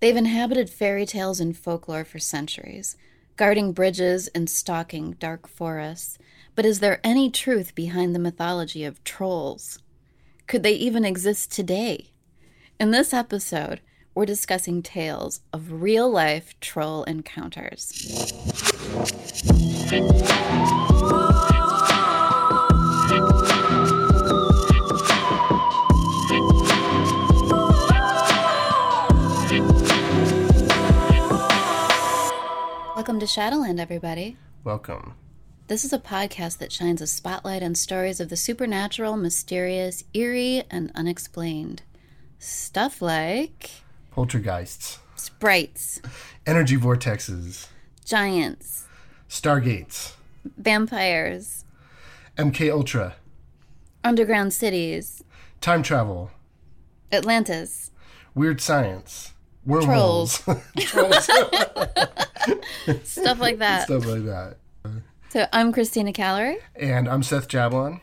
They've inhabited fairy tales and folklore for centuries, guarding bridges and stalking dark forests. But is there any truth behind the mythology of trolls? Could they even exist today? In this episode, we're discussing tales of real life troll encounters. Welcome to Shadowland, everybody. Welcome. This is a podcast that shines a spotlight on stories of the supernatural, mysterious, eerie, and unexplained. Stuff like Poltergeists, sprites, energy vortexes, giants, stargates, vampires, MK Ultra, underground cities, time travel, Atlantis, weird science, wormholes, Trolls. stuff like that. stuff like that. So I'm Christina Callery, And I'm Seth Jablon.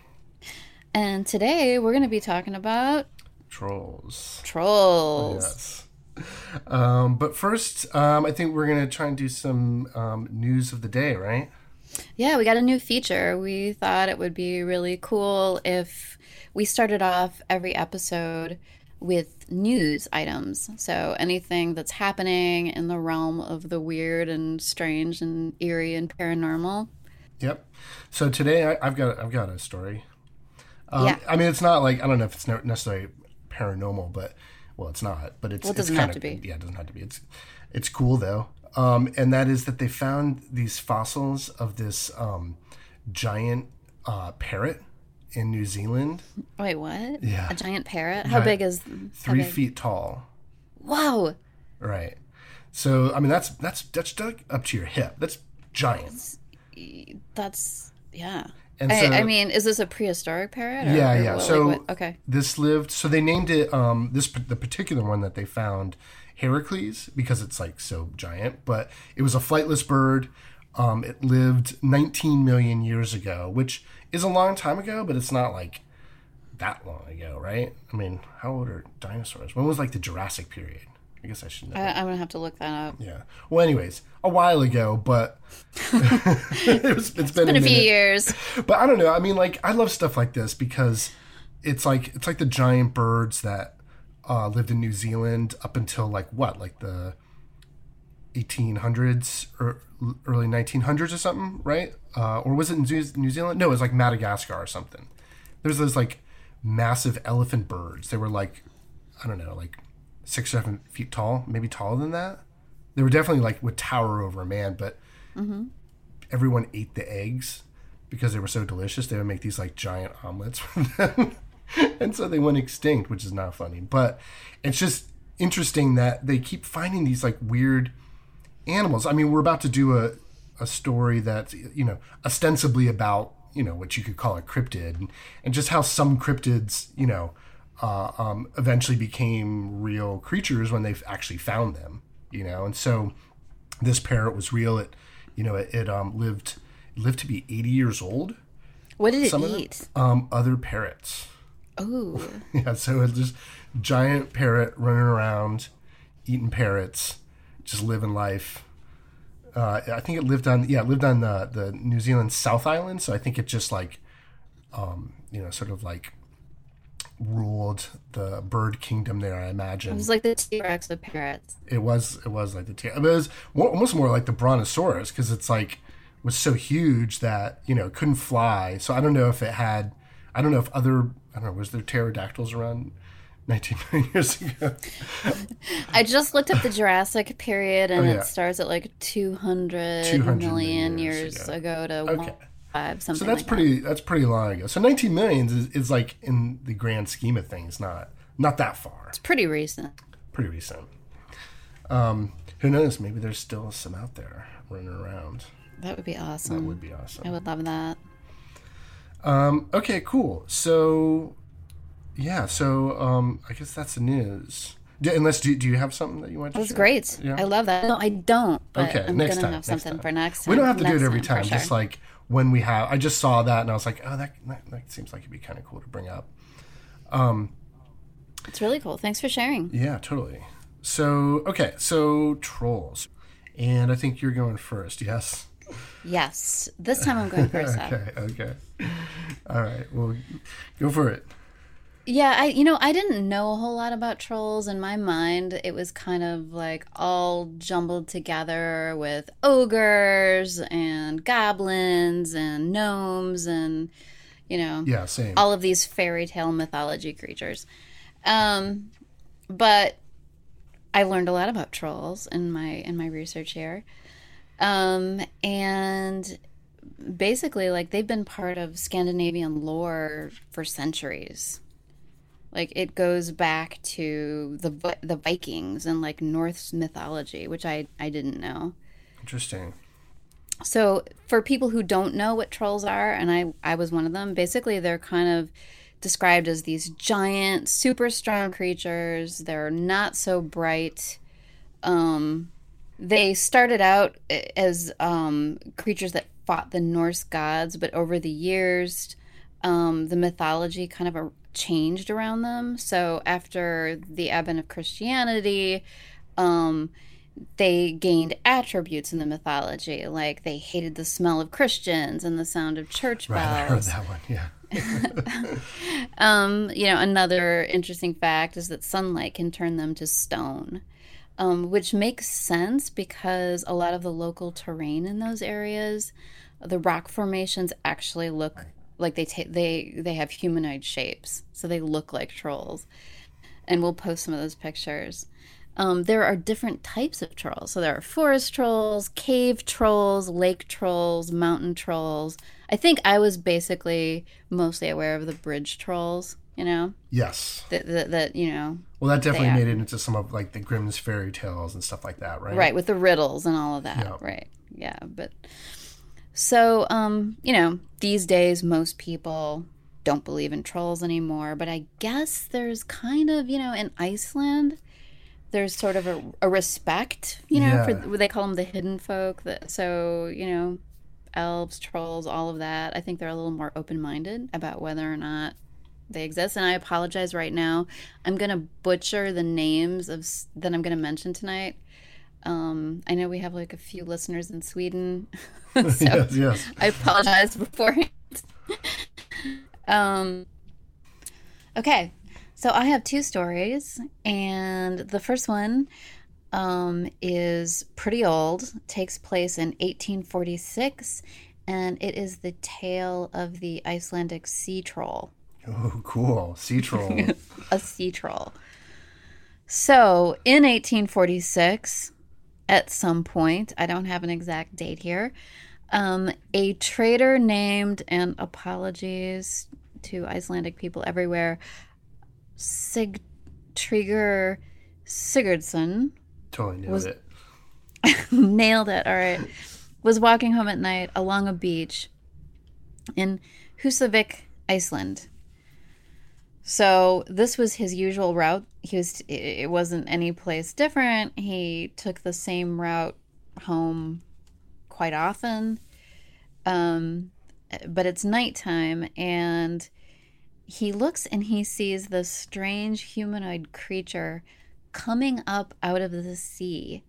and today we're going to be talking about Trolls. trolls. Yes. Um, but first, um, I think we're going to try and do some um, news of the day, right? Yeah, we got a new feature. We thought it would be really cool if we started off every episode with news items. So anything that's happening in the realm of the weird and strange and eerie and paranormal. Yep. So today I, I've got I've got a story. Um, Yeah. I mean, it's not like I don't know if it's necessarily paranormal, but well, it's not. But it's Well, it doesn't kind have of to be. yeah, it doesn't have to be. It's it's cool though, um, and that is that they found these fossils of this um, giant uh, parrot in New Zealand, Wait, what? Yeah. A giant parrot? How Giant- big is three big? feet tall. Wow. Right. So I mean, that's that's that's up to your hip. That's giant. That's yeah. And I, so- I mean, is this a prehistoric parrot? Or, Yeah, or yeah. what- So like okay. this lived. So they named it um, this the particular one that they found Heracles because it's like so giant. But it was a flightless bird. Um, it lived 19 million years ago, which is a long time ago, but it's not like that long ago, right? I mean, how old are dinosaurs? When was like the Jurassic period? I guess I should know. I, I'm gonna have to look that up. yeah. Well, anyways, a while ago, but it was, it's been, Been a few years. But I don't know. I mean, like I love stuff like this because it's like it's like the giant birds that uh, lived in New Zealand up until like what, like the 1800s or early 1900s or something, right? Uh, or was it in New Zealand? No, it was like Madagascar or something. There's those like massive elephant birds. They were like I don't know, like six or seven feet tall, maybe taller than that. They were definitely like would tower over a man, but everyone ate the eggs because they were so delicious. They would make these like giant omelets from them. and so they went extinct, which is not funny. But it's just interesting that they keep finding these like weird animals. I mean, we're about to do a, a story that's, you know, ostensibly about, you know, what you could call a cryptid and, and just how some cryptids, you know, uh, um, eventually became real creatures when they've actually found them, you know. And so this parrot was real. It, you know, it, it um, lived lived to be 80 years old. What did it Some of them- eat? Um, other parrots. Oh, Yeah, so it's just giant parrot running around, eating parrots, just living life. Uh, I think it lived on yeah, it lived on the the New Zealand South Island. So I think it just like, um, you know, sort of like ruled the bird kingdom there. I imagine it was like the T Rex of parrots. it was it was like the t- I mean, it was more, almost more like the brontosaurus because it's like was so huge that you know couldn't fly. So I don't know if it had I don't know if other I don't know was there pterodactyls around 19 million years ago. I just looked up the Jurassic period, and Oh, yeah. it starts at like 200, 200 million million years years ago, to Okay. five something. So that's like pretty that's pretty long ago. So 19 million is, is like in the grand scheme of things not not that far. It's pretty recent. Pretty recent. Um, who knows? Maybe there's still some out there running around. That would be awesome. That would be awesome. I would love that. Um, okay, cool. So, yeah. So, um, I guess that's the news. Do, unless do, do you have something that you want to? That's share? great. Yeah. I love that. No, I don't. But Okay, I'm next gonna time, have next something time. for next time. We don't have to do it every for time. sure. Just like when we have. I just saw that and I was like, oh, that that, that seems like it'd be kind of cool to bring up. Um, it's really cool. Thanks for sharing. Yeah, totally. So, okay, so trolls. And I think you're going first, yes? Yes. This time I'm going first. okay, okay. All right, well, go for it. Yeah, I you know, I didn't know a whole lot about trolls in my mind. It was kind of like all jumbled together with ogres and goblins and gnomes and you know, Yeah, same. all of these fairy tale mythology creatures. Um but I learned a lot about trolls in my in my research here. Um and basically like they've been part of Scandinavian lore for centuries. Like it goes back to the the Vikings and like Norse mythology, which I I didn't know. Interesting. So for people who don't know what trolls are, and I I was one of them, basically they're kind of described as these giant, super strong creatures. They're not so bright. Um, they started out as um, creatures that fought the Norse gods, but over the years, um, the mythology kind of uh, changed around them. So after the advent of Christianity, um, they gained attributes in the mythology, like they hated the smell of Christians and the sound of church Right, I heard that one, yeah. Um, you know, another interesting fact is that sunlight can turn them to stone, um, which makes sense because a lot of the local terrain in those areas, the rock formations actually look like they take they they have humanoid shapes, so they look like trolls. And we'll post some of those pictures. Um, there are different types of trolls. So there are forest trolls, cave trolls, lake trolls, mountain trolls. I think I was basically mostly aware of the bridge trolls, you know, Yes. that, that, that you know, Well, that definitely made it into some of like the Grimm's fairy tales and stuff like that, right? right, with the riddles and all of that. Yeah. Right. Yeah. But so, um, you know, these days, most people don't believe in trolls anymore, but I guess there's kind of, you know, in Iceland, there's sort of a, a respect, you know, Yeah. for they call them the hidden folk. That so, you know, elves, trolls, all of that. I think they're a little more open minded about whether or not they exist. And I apologize right now. I'm gonna butcher the names of that I'm gonna mention tonight. Um, I know we have like a few listeners in Sweden, so yes, yes. I apologize beforehand. um, okay, so I have two stories, and the first one um, is pretty old, takes place in 1846, and it is the tale of the Icelandic sea troll. Oh, cool. Sea troll. a sea troll. So, in 1846, at some point, I don't have an exact date here, um, a trader named, and apologies to Icelandic people everywhere, Sigtryggur Sigurdsson, totally nailed Was- it. nailed it, all right, was walking home at night along a beach in Husavik, Iceland. So this was his usual route. He was it wasn't any place different. He took the same route home quite often. Um but it's nighttime and he looks and he sees this strange humanoid creature coming up out of the sea.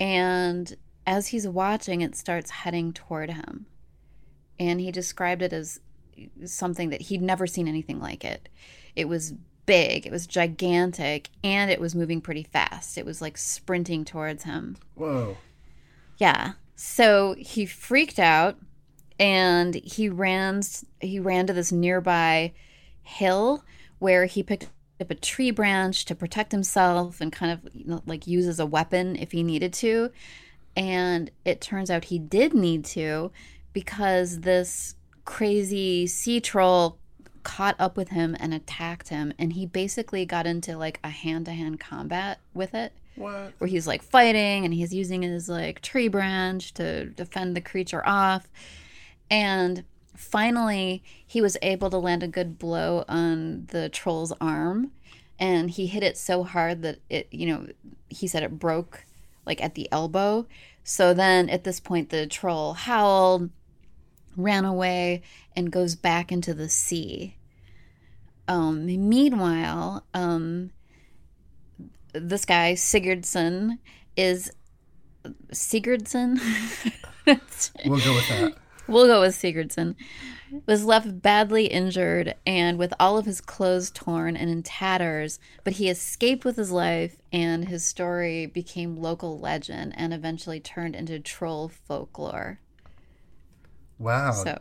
And as he's watching, it starts heading toward him. And he described it as something that he'd never seen anything like it. It was big, it was gigantic, and it was moving pretty fast. It was like sprinting towards him. Whoa. Yeah. So he freaked out and he ran he ran to this nearby hill where he picked up a tree branch to protect himself and kind of you know, like use as a weapon if he needed to. And it turns out he did need to because this crazy sea troll caught up with him and attacked him and he basically got into like a hand-to-hand combat with it What? where he's like fighting and he's using his like tree branch to defend the creature off. And finally, he was able to land a good blow on the troll's arm. And he hit it so hard that it, you know, he said it broke like at the elbow. So then at this point, the troll howled, ran away, and goes back into the sea. Um, meanwhile, um, this guy Sigurdsson is Sigurdsson. We'll go with that. we'll go with Sigurdsson. Was left badly injured and with all of his clothes torn and in tatters, but he escaped with his life, and his story became local legend and eventually turned into troll folklore. Wow. So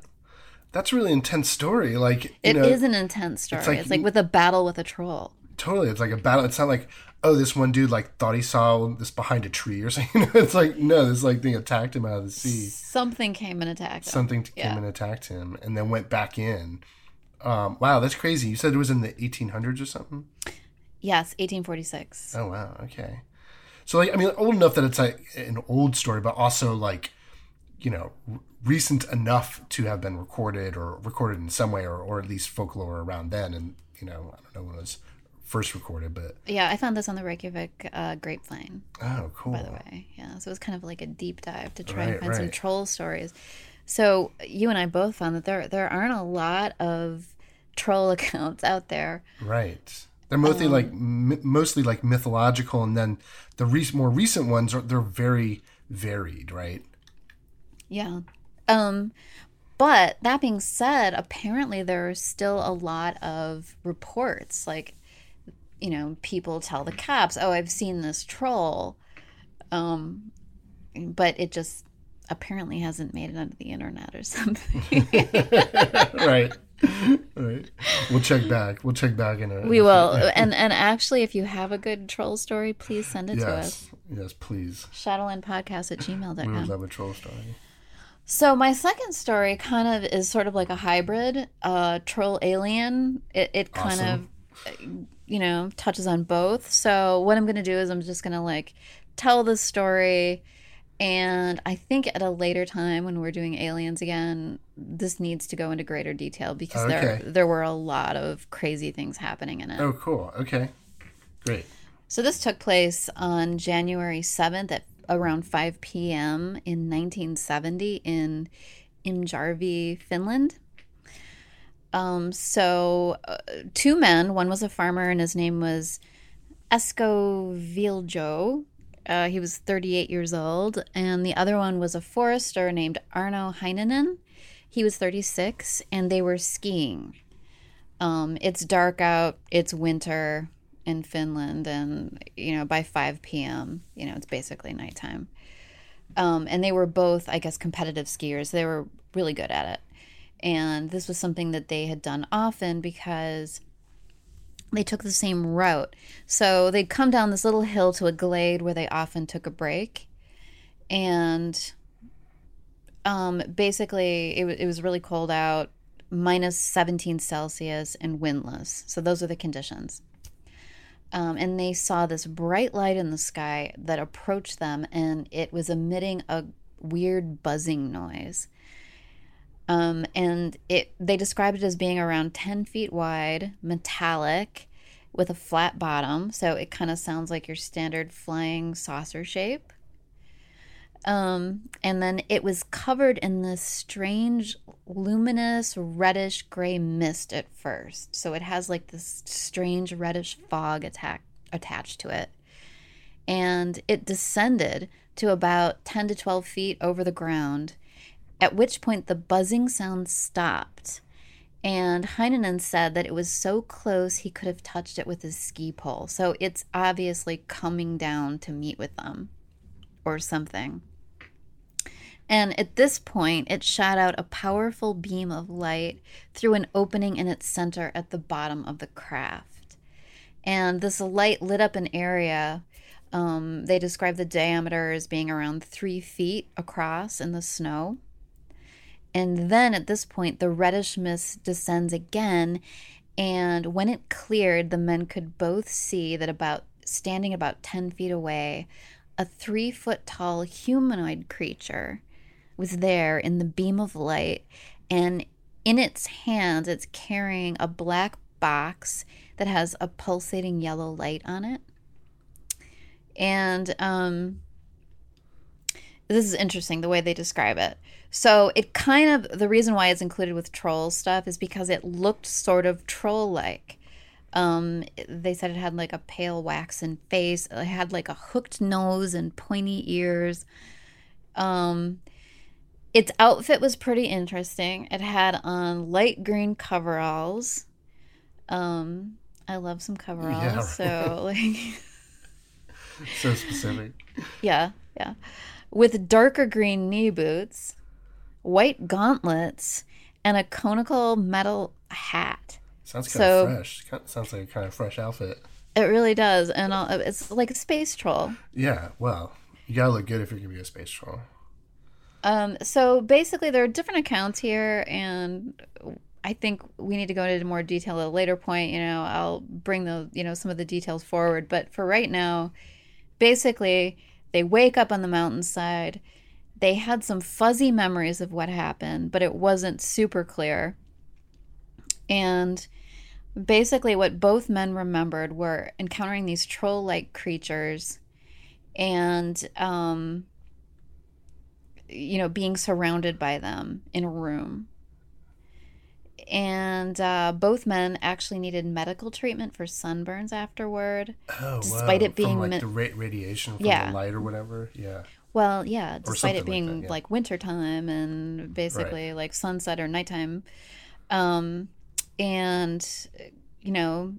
That's a really intense story. Like you it is know, an intense story. It's like, like- with a battle with a troll. totally. It's like a battle. It's not like oh, this one dude like thought he saw this behind a tree or something. It's like no, this like thing attacked him out of the sea. Something came and attacked him. Something came Yeah. and attacked him, and then went back in. Um, wow, that's crazy. You said it was in the 1800s or something. Yes, 1846. Oh wow, okay. So like, I mean, old enough that it's like an old story, but also like, you know, recent enough to have been recorded or recorded in some way, or, or at least folklore around then. And you know, I don't know when it was first recorded, but Yeah, I found this on the Reykjavik uh, Grapevine, oh, cool. by the way. Yeah, so it was kind of like a deep dive to try Right, and find some troll stories. So you and I both found that there there aren't a lot of troll accounts out there. Right. They're mostly Um, like m- mostly like mythological, and then the re- more recent ones are they're very varied, right? Yeah. Um but that being said, apparently there are still a lot of reports like you know, people tell the cops, "Oh, I've seen this troll." Um but it just apparently hasn't made it onto the internet or something. right. right. We'll check back. We'll check back in a. we will. And and actually if you have a good troll story, please send it to us. Yes. Yes, please. Shadowlandpodcast at We would gmail.com. love a troll story. So my second story kind of is sort of like a hybrid, uh, troll alien. It, it kind Awesome. of, uh, you know, touches on both. So what I'm going to do is I'm just going to like tell the story, and I think at a later time when we're doing aliens again, this needs to go into greater detail because there there were a lot of crazy things happening in it. Oh, cool. Okay. Great. So this took place on January 7th at around 5 p.m. in 1970 in Imjarvi, Finland. Um, so uh, two men, one was a farmer and his name was Esko Viljo. Uh, he was 38 years old, and the other one was a forester named Aarno Heinonen. He was 36, and they were skiing. Um, it's dark out, it's winter in Finland, and you know, by 5 p.m., you know, it's basically nighttime. Um, and they were both, I guess, competitive skiers. They were really good at it. And this was something that they had done often because they took the same route. So they'd come down this little hill to a glade where they often took a break. And um, basically, it, wa- it was really cold out, minus 17 Celsius and windless. So those are the conditions. Um, and they saw this bright light in the sky that approached them, and it was emitting a weird buzzing noise. Um, and it they described it as being around 10 feet wide, metallic, with a flat bottom. So it kind of sounds like your standard flying saucer shape. Um, and then it was covered in this strange, luminous, reddish gray mist at first. So it has like this strange reddish fog attack, attached to it. And it descended to about 10 to 12 feet over the ground, at which point the buzzing sound stopped. And Heinonen said that it was so close he could have touched it with his ski pole. So it's obviously coming down to meet with them or something. And at this point, it shot out a powerful beam of light through an opening in its center at the bottom of the craft. And this light lit up an area. Um, they described the diameter as being around three feet across in the snow. And then at this point, the reddish mist descends again. And when it cleared, the men could both see that about standing about 10 feet away, a three foot tall humanoid creature was there in the beam of light. And in its hands, it's carrying a black box that has a pulsating yellow light on it. And um, this is interesting the way they describe it. So it kind of the reason why it's included with troll stuff is because it looked sort of troll like. Um, they said it had like a pale waxen face. It had like a hooked nose and pointy ears. Um, its outfit was pretty interesting. It had on light green coveralls. Um, I love some coveralls. Yeah, right. So like, So specific. yeah, yeah, with darker green knee boots, white gauntlets, and a conical metal hat. Sounds kind So- of fresh. Sounds like a kind of fresh outfit. It really does, and uh, it's like a space troll. Yeah, well, you gotta look good if you're gonna be a space troll. Um, so basically, there are different accounts here, and I think we need to go into more detail at a later point. You know, I'll bring the you know some of the details forward, but for right now, basically, they wake up on the mountainside. They had some fuzzy memories of what happened, but it wasn't super clear. And basically, what both men remembered were encountering these troll-like creatures, and um, you know, being surrounded by them in a room. And uh, both men actually needed medical treatment for sunburns afterward. Oh, Despite wow. it being from like mi- the ra- radiation from Yeah. the light or whatever. Yeah. Well, yeah, despite it like being that, yeah. like wintertime and basically like sunset or nighttime. Um, and, you know,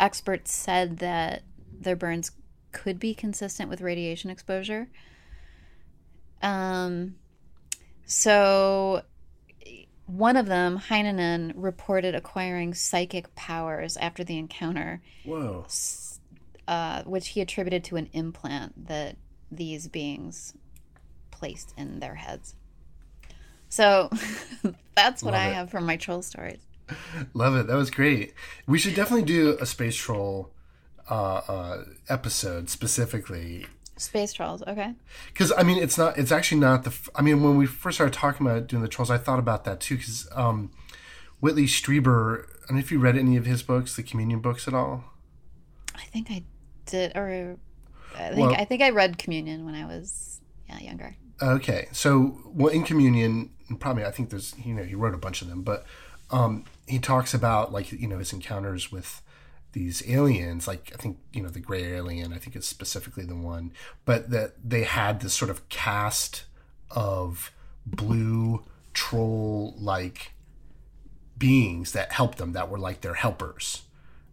experts said that their burns could be consistent with radiation exposure. Um, so one of them, Heinonen, reported acquiring psychic powers after the encounter, Whoa. uh, which he attributed to an implant that these beings placed in their heads. So that's what Love I it. have for my troll stories. Love it. That was great. We should definitely do a space troll uh, uh, episode specifically Space trolls, okay. because I mean it's not it's actually not the I mean when we first started talking about doing the trolls I thought about that too because um, Whitley Strieber I don't know if you read any of his books the communion books at all I think I did, or I think Well- I think I read Communion when I was yeah younger. okay so well in communion probably I think there's you know he wrote a bunch of them but um, he talks about like you know his encounters with these aliens like I think you know the gray alien I think is specifically the one but that they had this sort of cast of blue troll like beings that helped them that were like their helpers.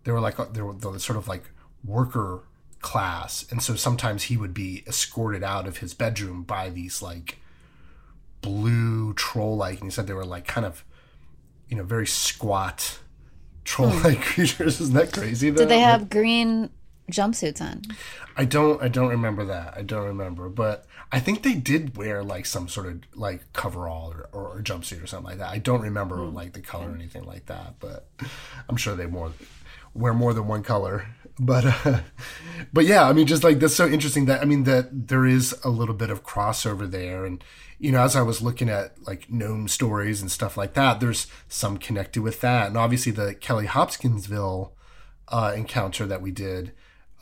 They were like uh, they were the sort of like worker class, and so sometimes he would be escorted out of his bedroom by these like blue troll like, and he said they were like kind of you know very squat troll hmm. like creatures. Isn't that crazy? Though? Did they have green jumpsuits on? I don't. I don't remember that. I don't remember, but I think they did wear like some sort of like coverall or, or, or jumpsuit or something like that. I don't remember hmm. like the color or anything like that, but I'm sure they more wear more than one color. But uh, but yeah, I mean, just like that's so interesting that I mean that there is a little bit of crossover there, and you know, as I was looking at like gnome stories and stuff like that, there's some connected with that, and obviously the Kelly Hopkinsville uh, encounter that we did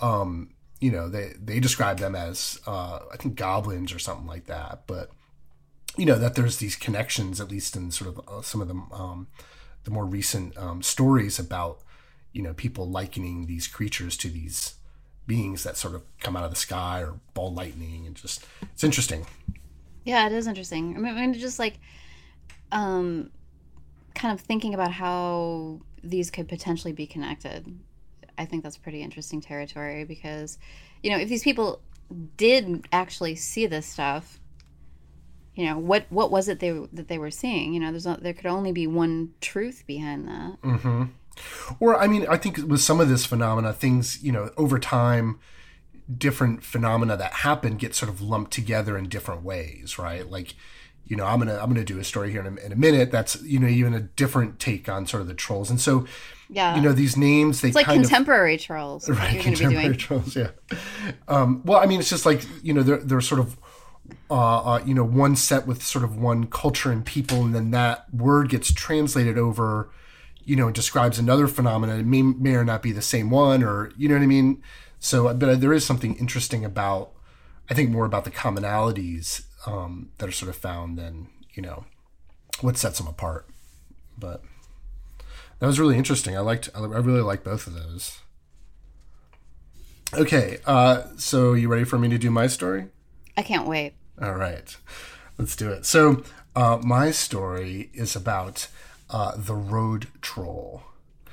um, you know, they they describe them as uh, I think goblins or something like that. But you know that there's these connections, at least in sort of uh, some of the um, the more recent um, stories about you know people likening these creatures to these beings that sort of come out of the sky or ball lightning, and just it's interesting. Yeah, it is interesting. I mean, I mean, just like, um, kind of thinking about how these could potentially be connected. I think that's pretty interesting territory because, you know, if these people did actually see this stuff, you know, what what was it they that they were seeing? You know, there's not, there could only be one truth behind that. Mm-hmm. Or I mean, I think with some of this phenomena, things you know over time, different phenomena that happen get sort of lumped together in different ways, right? Like, you know, I'm gonna I'm gonna do a story here in a, in a minute. That's you know even a different take on sort of the trolls, and so Yeah, you know these names they it's like kind of contemporary trolls. Right you're going to be contemporary doing. trolls, yeah. Um, well, I mean, it's just like you know they're they're sort of uh, uh, you know one set with sort of one culture and people, and then that word gets translated over, you know, describes another phenomenon. It may may or not be the same one, or you know what I mean. So, but there is something interesting about, I think, more about the commonalities um, that are sort of found than you know what sets them apart. But that was really interesting. I liked. I really like both of those. Okay, uh, so you ready for me to do my story? I can't wait. All right, let's do it. So, uh, my story is about uh, the road troll.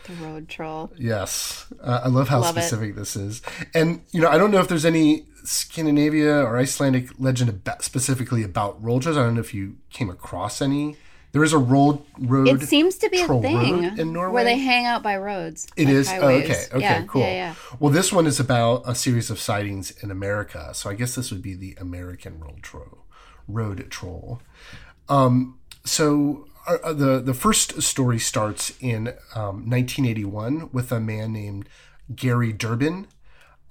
The road troll. Yes, uh, I love how Love it. specific this is, and you know, I don't know if there's any Scandinavia or Icelandic legend about, specifically about trolls. I don't know if you came across any. There is a road road. It seems to be a troll thing in Norway. where they hang out by roads. It like is oh, okay. Okay, yeah, cool. Yeah, yeah. Well, this one is about a series of sightings in America, so I guess this would be the American road troll. Road troll. Um, so uh, the the first story starts in um, 1981 with a man named Gary Durbin,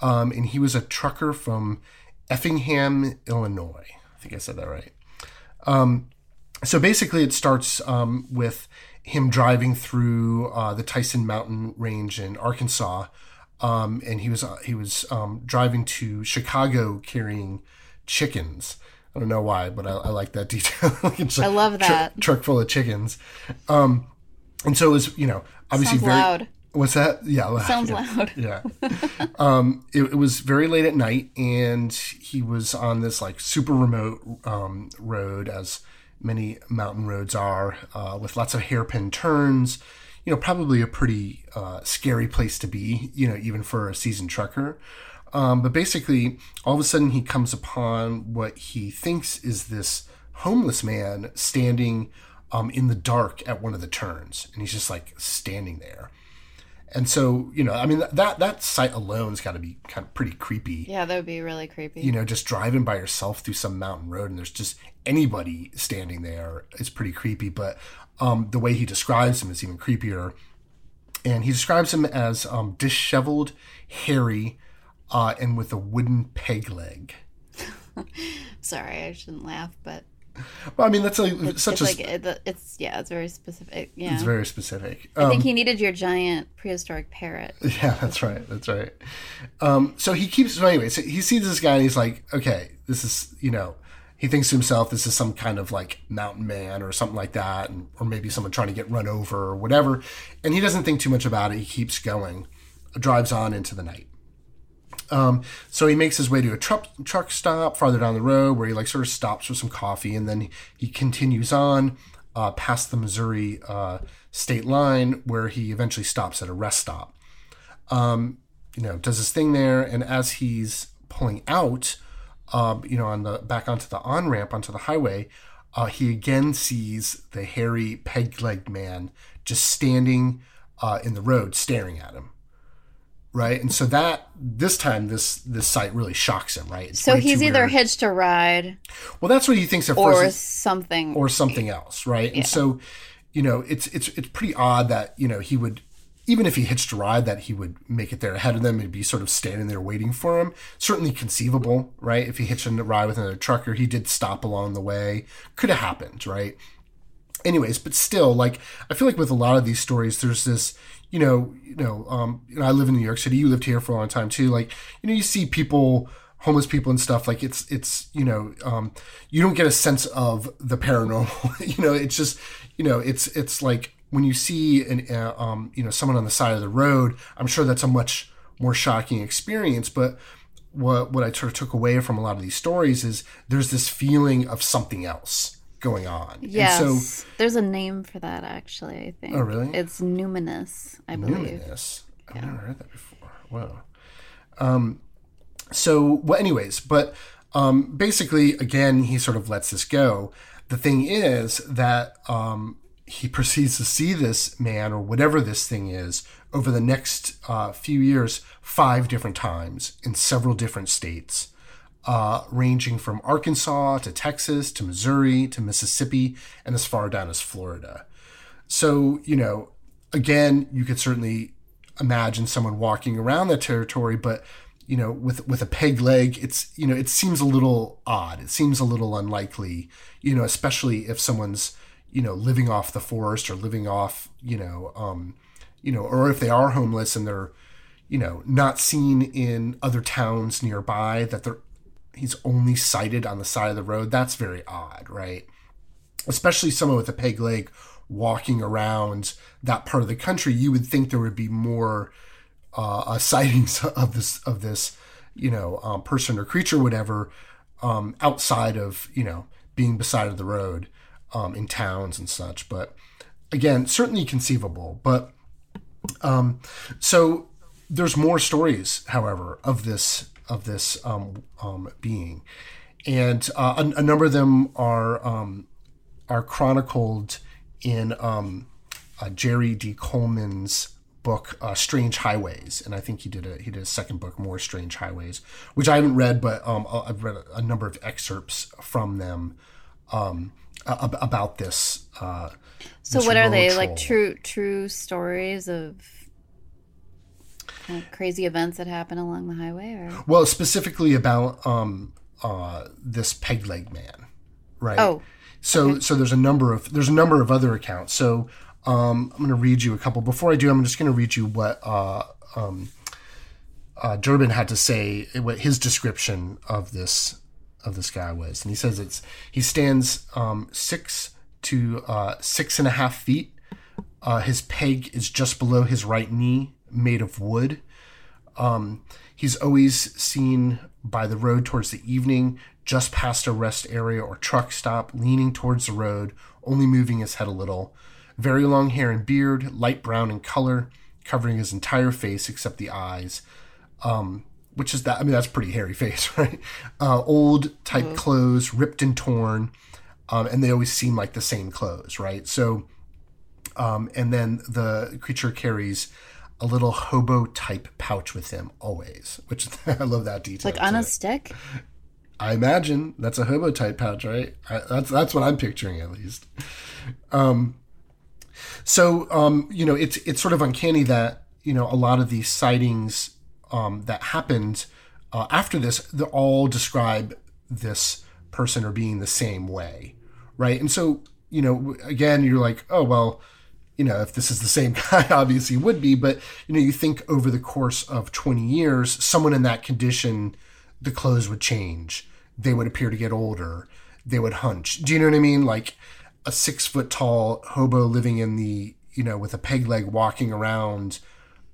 um, and he was a trucker from Effingham, Illinois. I think I said that right. Um, so basically, it starts um, with him driving through uh, the Tyson Mountain Range in Arkansas, um, and he was uh, he was um, driving to Chicago carrying chickens. I don't know why, but I, I like that detail. I love that. truck full of chickens, um, and so it was you know obviously Sounds very. loud. What's that? Yeah, loud. Sounds yeah. loud. Yeah. um, it, it was very late at night, and he was on this like super remote um, road, as many mountain roads are, uh, with lots of hairpin turns. You know, probably a pretty uh, scary place to be. You know, even for a seasoned trucker. Um, but basically, all of a sudden, he comes upon what he thinks is this homeless man standing um, in the dark at one of the turns, and he's just like standing there. And so, you know, I mean, that that sight alone's got to be kind of pretty creepy. Yeah, that would be really creepy. You know, just driving by yourself through some mountain road and there's just anybody standing there is pretty creepy. But um, the way he describes him is even creepier. And he describes him as um, disheveled, hairy, uh, and with a wooden peg leg. Sorry, I shouldn't laugh, but Well, I mean, that's like such it's a. like it, it's yeah, it's very specific. Yeah, it's very specific. I Um, think he needed your giant prehistoric parrot. Yeah, that's right. That's right. Um, so he keeps. So anyway, so he sees this guy and he's like, okay, this is you know, he thinks to himself, this is some kind of like mountain man or something like that, and, or maybe someone trying to get run over or whatever. And he doesn't think too much about it. He keeps going, drives on into the night. Um, so he makes his way to a truck truck stop farther down the road where he like sort of stops for some coffee, and then he continues on uh, past the Missouri uh, state line where he eventually stops at a rest stop. Um, you know, does his thing there, and as he's pulling out, um, you know, on the back onto the on ramp onto the highway, uh, he again sees the hairy peg-legged man just standing uh, in the road, staring at him. Right, and so that this time this this sight really shocks him. Right, It's So he's either weird. hitched a ride well, that's what he thinks at or first, something. or something else, right? And so, you know, it's it's it's pretty odd that you know he would, even if he hitched a ride, that he would make it there ahead of them and be sort of standing there waiting for him. Certainly conceivable, right? If he hitched a ride with another trucker, he did stop along the way. Could have happened, right? Anyways, but still, like I feel like with a lot of these stories, there's this, you know, you know, um, you know, I live in New York City. You lived here for a long time too. Like, you know, you see people homeless people and stuff like it's it's you know um, you don't get a sense of the paranormal you know it's just you know it's it's like when you see an uh, um, you know someone on the side of the road i'm sure that's a much more shocking experience but what what i sort of took away from a lot of these stories is there's this feeling of something else going on yes, and so there's a name for that actually. I think. Oh, really? It's numinous, I believe. Numinous. I've never heard that before. Whoa. Um, so, well, anyways, but um, basically, again, he sort of lets this go. The thing is that um, he proceeds to see this man or whatever this thing is over the next uh, few years five different times in several different states. Uh, ranging from Arkansas to Texas to Missouri to Mississippi and as far down as Florida. So, you know, again, you could certainly imagine someone walking around that territory, but you know, with with a peg leg, it's you know, it seems a little odd. It seems a little unlikely, you know, especially if someone's you know living off the forest or living off you know, um, you know, or if they are homeless and they're you know not seen in other towns nearby that they're he's only sighted on the side of the road. That's very odd, right? Especially someone with a peg leg walking around that part of the country, you would think there would be more uh, sightings of this of this you know um, person or creature, whatever, um, outside of you know being beside of the road um, in towns and such. But again, certainly conceivable. But um, so there's more stories, however, of this of this um, um, being, and uh, a, a, number of them are um, are chronicled in um, uh, Jerry D. Coleman's book uh, Strange Highways, and I think he did a he did a second book, More Strange Highways, which I haven't read, but um, I've read a, a, number of excerpts from them um, about this. Uh, so, what are they troll. like? True true stories of of crazy events that happen along the highway, or well, specifically about um, uh, this peg leg man, right? Oh, so okay. so there's a number of there's a number of other accounts. So um, I'm going to read you a couple. Before I do, I'm just going to read you what uh, um, uh, Durbin had to say, what his description of this of this guy was, and he says it's he stands um, six to uh, six and a half feet. Uh, his peg is just below his right knee, made of wood. Um, he's always seen by the road towards the evening, just past a rest area or truck stop, leaning towards the road, only moving his head a little. Very long hair and beard, light brown in color, covering his entire face except the eyes. Um, which is that, I mean, that's pretty hairy face, right? Uh, old type mm-hmm. clothes, ripped and torn. Um, and they always seem like the same clothes, right? So, um, and then the creature carries a little hobo type pouch with him always, which I love that detail. Like on too. a stick? I imagine that's a hobo type pouch, right? I, that's that's what I'm picturing at least. Um, so um, you know, it's it's sort of uncanny that you know a lot of these sightings um, that happened uh, after this, they all describe this person or being the same way, right? And so you know, again, you're like, oh well, you know, if this is the same guy, obviously would be, but you know, you think over the course of 20 years, someone in that condition, the clothes would change they would appear to get older. They would hunch. Do you know what I mean? Like a six foot tall hobo living in the, you know, with a peg leg walking around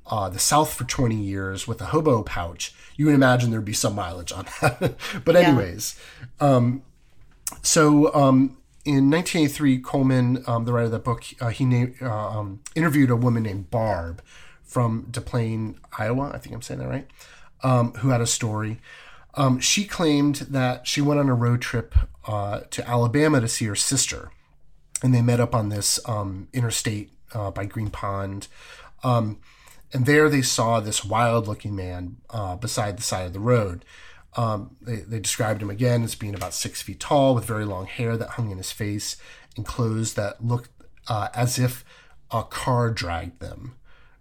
uh, the South for 20 years with a hobo pouch. You would imagine there'd be some mileage on that. but, anyways, yeah. um, so um, in 1983, Coleman, um, the writer of that book, uh, he uh, um, interviewed a woman named Barb from Des Plaines, Iowa. I think I'm saying that right. Um, who had a story. Um, she claimed that she went on a road trip uh, to Alabama to see her sister, and they met up on this um, interstate uh, by Green Pond. Um, and there they saw this wild looking man uh, beside the side of the road. Um, they, they, described him again as being about six feet tall with very long hair that hung in his face and clothes that looked uh, as if a car dragged them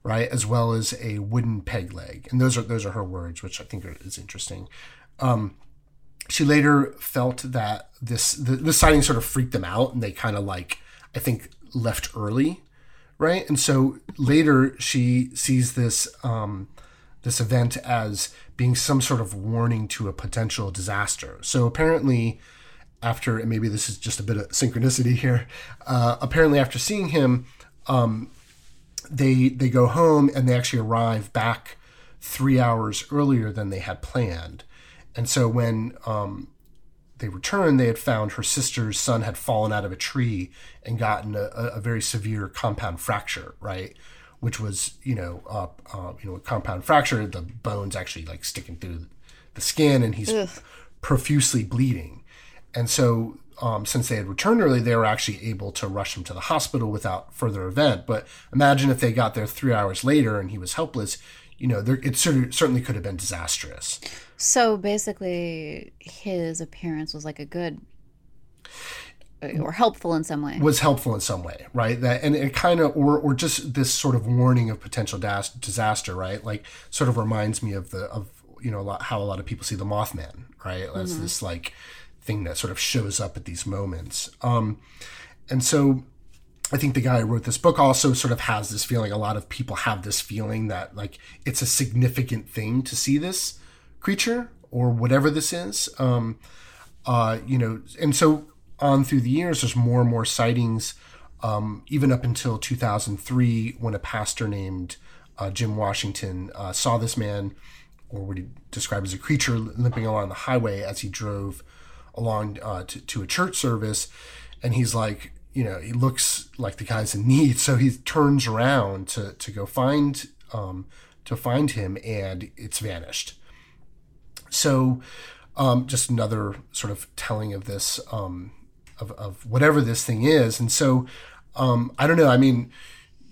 right? As well as a wooden peg leg. And those are those are her words which i think are, is interesting. Um, she later felt that this the, the sighting sort of freaked them out, and they kind of like I think left early, right? And so later she sees this um, this event as being some sort of warning to a potential disaster. So apparently, after and maybe this is just a bit of synchronicity here. Uh, apparently, after seeing him, um, they they go home and they actually arrive back three hours earlier than they had planned. And so when um, they returned, they had found her sister's son had fallen out of a tree and gotten a, a very severe compound fracture, right? Which was, you know, uh, uh, you know, a compound fracture. The bones actually like sticking through the skin, and he's Ugh. profusely bleeding. And so, um, since they had returned early, they were actually able to rush him to the hospital without further event. But imagine if they got there three hours later and he was helpless. You know, there, it certainly could have been disastrous. So basically, his appearance was like a good or helpful in some way. Was helpful in some way, right? That and it kind of or or just this sort of warning of potential das- disaster, right? Like sort of reminds me of the of you know a lot, how a lot of people see the Mothman, right? As mm-hmm. this like thing that sort of shows up at these moments. Um, and so I think the guy who wrote this book also sort of has this feeling. A lot of people have this feeling that like it's a significant thing to see this creature or whatever this is. Um, uh, you know, and so on through the years, there's more and more sightings um, even up until 2003, when a pastor named uh, Jim Washington uh, saw this man, or what he described as a creature, limping along the highway as he drove along uh, to, to a church service. And he's like, you know, he looks like the guy's in need. So he turns around to, to go find um, to find him, and it's vanished. So, um, just another sort of telling of this um, of, of whatever this thing is. And so, um, I don't know. I mean,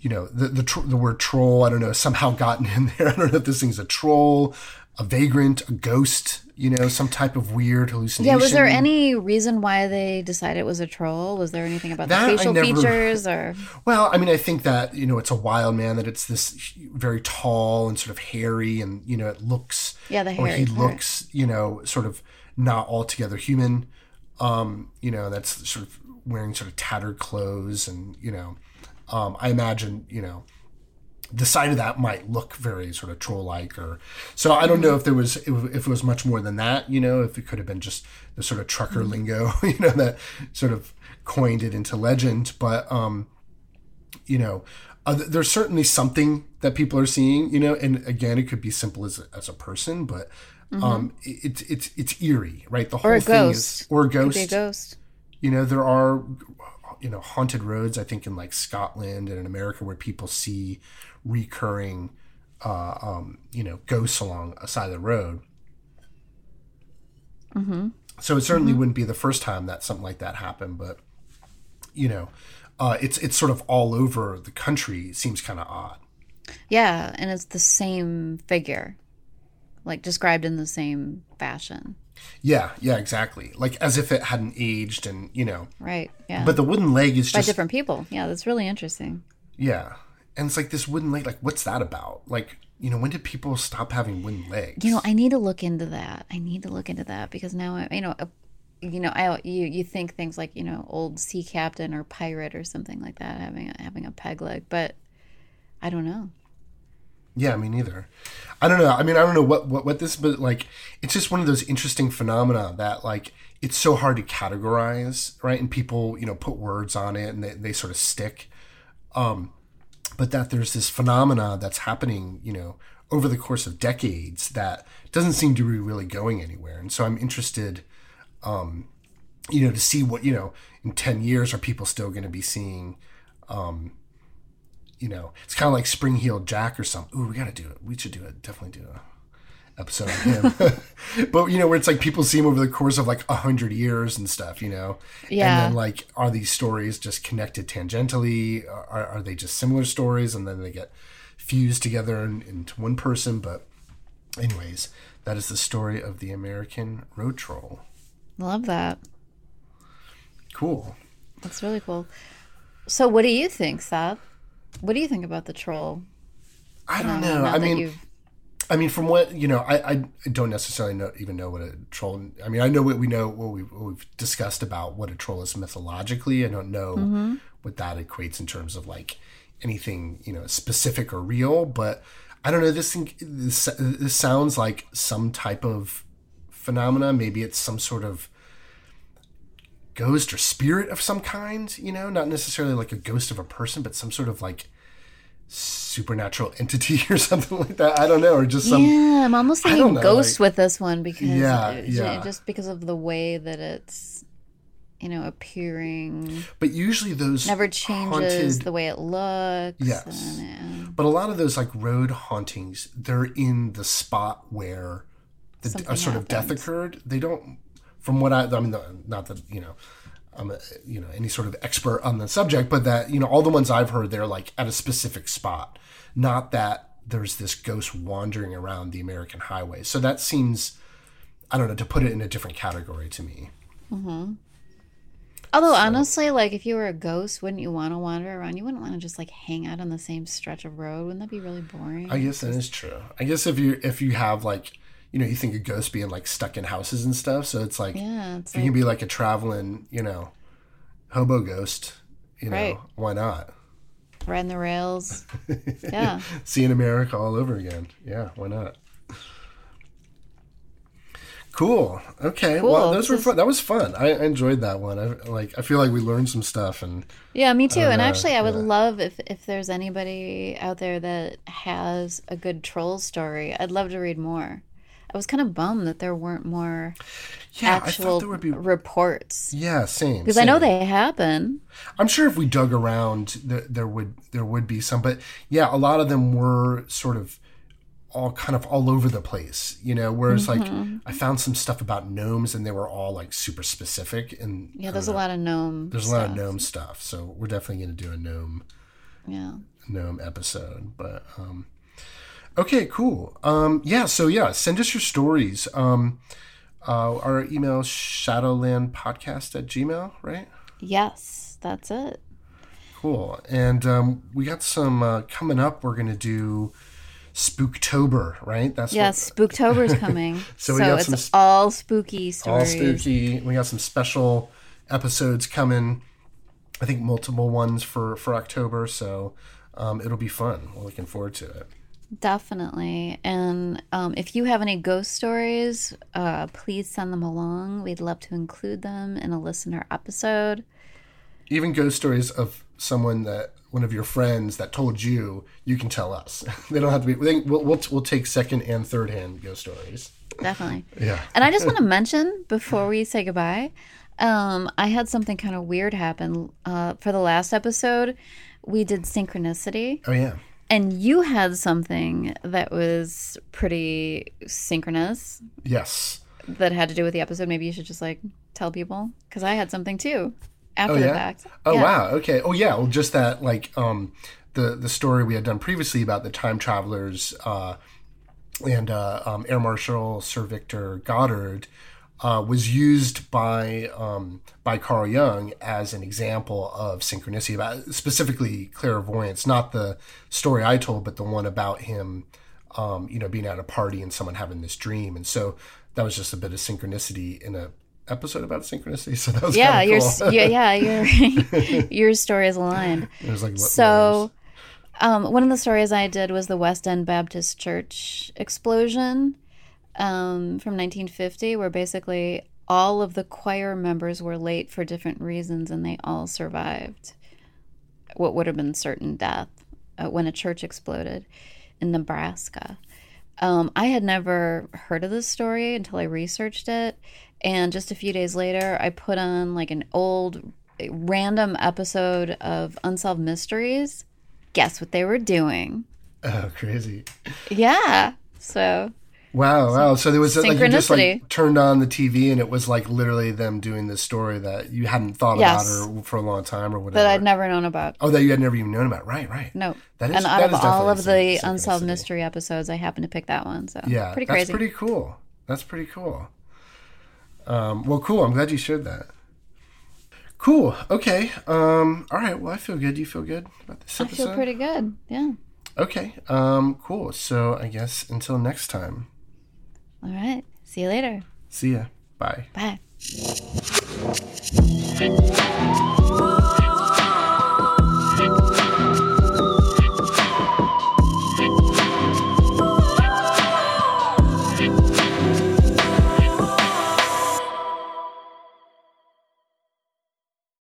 you know, the the, tr- the word troll. I don't know. Somehow gotten in there. I don't know if this thing's a troll, a vagrant, a ghost. You know, some type of weird hallucination. Yeah, was there any reason why they decided it was a troll? Was there anything about That the facial never- features or Well, I mean, I think that you know it's a wild man. That it's this very tall and sort of hairy, and you know it looks. Yeah, the hairy or he part. looks, you know, sort of not altogether human. Um, you know, that's sort of wearing sort of tattered clothes, and you know, um, I imagine, you know, the side of that might look very sort of troll-like, or so. I don't know if there was if it was much more than that. You know, if it could have been just the sort of trucker lingo, you know, that sort of coined it into legend, but. um you know, uh, there's certainly something that people are seeing, you know, and again, it could be simple as a, as a person, but um, it's it's it's eerie, right? The whole Mm-hmm. thing ghost. is, or a ghost. a ghost? You know, there are, you know, haunted roads. I think in like Scotland and in America where people see recurring, uh, um, you know, ghosts along a side of the road. Mm-hmm. So it certainly wouldn't be the first time that something like that happened, but you know, uh, it's it's sort of all over the country. It seems kind of odd. Yeah, and it's the same figure, like described in the same fashion. Yeah, yeah, exactly. Like as if it hadn't aged, and you know, Right. Yeah. but the wooden leg is by just different people. Yeah, that's really interesting. yeah, and it's like this wooden leg. Like, what's that about? Like, you know, when did people stop having wooden legs? You know, I need to look into that. I need to look into that because now I, you know, uh, you know, I you you think things like you know, old sea captain or pirate or something like that having a, having a peg leg, but I don't know. Yeah, me neither. I don't know. I mean, I don't know what, what, what this, but like, it's just one of those interesting phenomena that like, it's so hard to categorize, right? And people, you know, put words on it and they, they sort of stick. Um, but that there's this phenomena that's happening, you know, over the course of decades that doesn't seem to be really going anywhere. And so I'm interested, um, you know, to see what, you know, in 10 years, are people still going to be seeing, um, you know, it's kind of like Spring Heeled Jack or something. Ooh, we got to do it. We should do it. Definitely do a episode on him. but you know, where it's like people see him over the course of like a hundred years and stuff. You know, Yeah. And then like, are these stories just connected tangentially? Are, are they just similar stories, and then they get fused together in, into one person? But, anyways, that is the story of the American road troll. Love that. Cool. That's really cool. So, what do you think, Seth? What do you think about the troll? I don't know. now I mean, I mean, from what you know, I, I don't necessarily know, even know what a troll. I mean, I know what we know, what, we, what we've discussed about what a troll is mythologically. I don't know Mm-hmm. what that equates in terms of like anything you know specific or real. But I don't know. This thing, this, this sounds like some type of phenomena. Maybe it's some sort of ghost or spirit of some kind. You know, not necessarily like a ghost of a person, but some sort of like supernatural entity or something like that. I don't know, or just some. yeah, I'm almost thinking know, ghost with this one because Yeah, uh, yeah. just because of the way that it's, you know, appearing But usually those never changes haunted, the way it looks. Yes. and, uh, but a lot of those like road hauntings, they're in the spot where the a sort of death occurred. They don't, from what I, I mean, not that you know, I'm a, you know any sort of expert on the subject, but that you know all the ones I've heard, they're like at a specific spot, not that there's this ghost wandering around the American highway. So that seems, I don't know, to put it in a different category to me. Mm-hmm. Although honestly, like if you were a ghost, wouldn't you want to wander around? You wouldn't want to just like hang out on the same stretch of road. Wouldn't that be really boring? I guess that is true. I guess if you if you have like you know you think of ghosts being like stuck in houses and stuff, so it's like yeah, it's you like, can be like a traveling you know hobo ghost, you know Right. why not? riding the rails. Yeah. Seeing America all over again, yeah, why not? Cool. Okay. Cool. Well, those This were is- fun. That was fun. I I enjoyed that one. I like. I feel like we learned some stuff, and Yeah, me too. and Uh, actually, I would yeah. love if if there's anybody out there that has a good troll story. I'd love to read more. I was kind of bummed that there weren't more yeah, I actual thought there would be. reports Yeah, same. because I know they happen. I'm sure if we dug around, there, there would there would be some, but yeah, a lot of them were sort of all kind of all over the place, you know. Whereas Mm-hmm. like I found some stuff about gnomes, and they were all like super specific, and Yeah, there's a lot of gnome. there's a lot of gnome stuff. So we're definitely going to do a gnome Yeah. gnome episode. But um, okay, cool. Um, yeah, so yeah, send us your stories. Um, uh, our email is shadowlandpodcast at gmail, right? Yes, that's it. Cool. And um, we got some uh, coming up. We're going to do Spooktober, right? That's Yeah, Spooktober's coming. So so got it's some sp- all spooky what, all spooky. We got some special episodes coming. I think multiple ones for for October. So um, it'll be fun. We're looking forward to it. Definitely. And um, if you have any ghost stories, uh, please send them along. We'd love to include them in a listener episode. Even ghost stories of someone that one of your friends that told you, you can tell us. they don't have to be. They, we'll, we'll we'll take second and third hand ghost stories. Definitely. Yeah. And I just want to mention before we say goodbye, um, I had something kind of weird happen uh, for the last episode. We did synchronicity, Oh yeah. And you had something that was pretty synchronous Yes. that had to do with the episode. Maybe you should just like tell people because I had something too after Oh the yeah. fact. Oh Yeah. wow. Okay. Oh yeah. Well, just that like um the the story we had done previously about the time travelers uh, and uh, um, Air Marshal Sir Victor Goddard uh, was used by um, by Carl Jung as an example of synchronicity about specifically clairvoyance. Not the story I told, but the one about him. Um, you know, being at a party and someone having this dream, and so that was just a bit of synchronicity in a episode about synchronicity. So that was Yeah, your cool. yeah, yeah, your your story is aligned. It was like So, um, one of the stories I did was the West End Baptist Church explosion um, from 1950, where basically all of the choir members were late for different reasons and they all survived what would have been certain death uh, when a church exploded in Nebraska. Um, I had never heard of this story until I researched it. And just a few days later, I put on like an old random episode of Unsolved Mysteries. Guess what they were doing? oh crazy! Yeah. So, Wow, wow. So there was like you just like turned on the TV and it was like literally them doing this story that you hadn't thought Yes. about or for a long time or whatever. that I'd never known about. oh, that you had never even known about. Right, right. No. That is- and out of all of the Unsolved. Mystery episodes, I happened to pick that one. So, Yeah, pretty crazy. that's pretty cool. That's pretty cool. Um, well, cool. I'm glad you shared that. Cool. Okay. Um, all right. Well, I feel good. You feel good about this episode? I feel pretty good. Yeah. Okay. Um, cool. So I guess until next time. All right. See you later. See ya. Bye. Bye.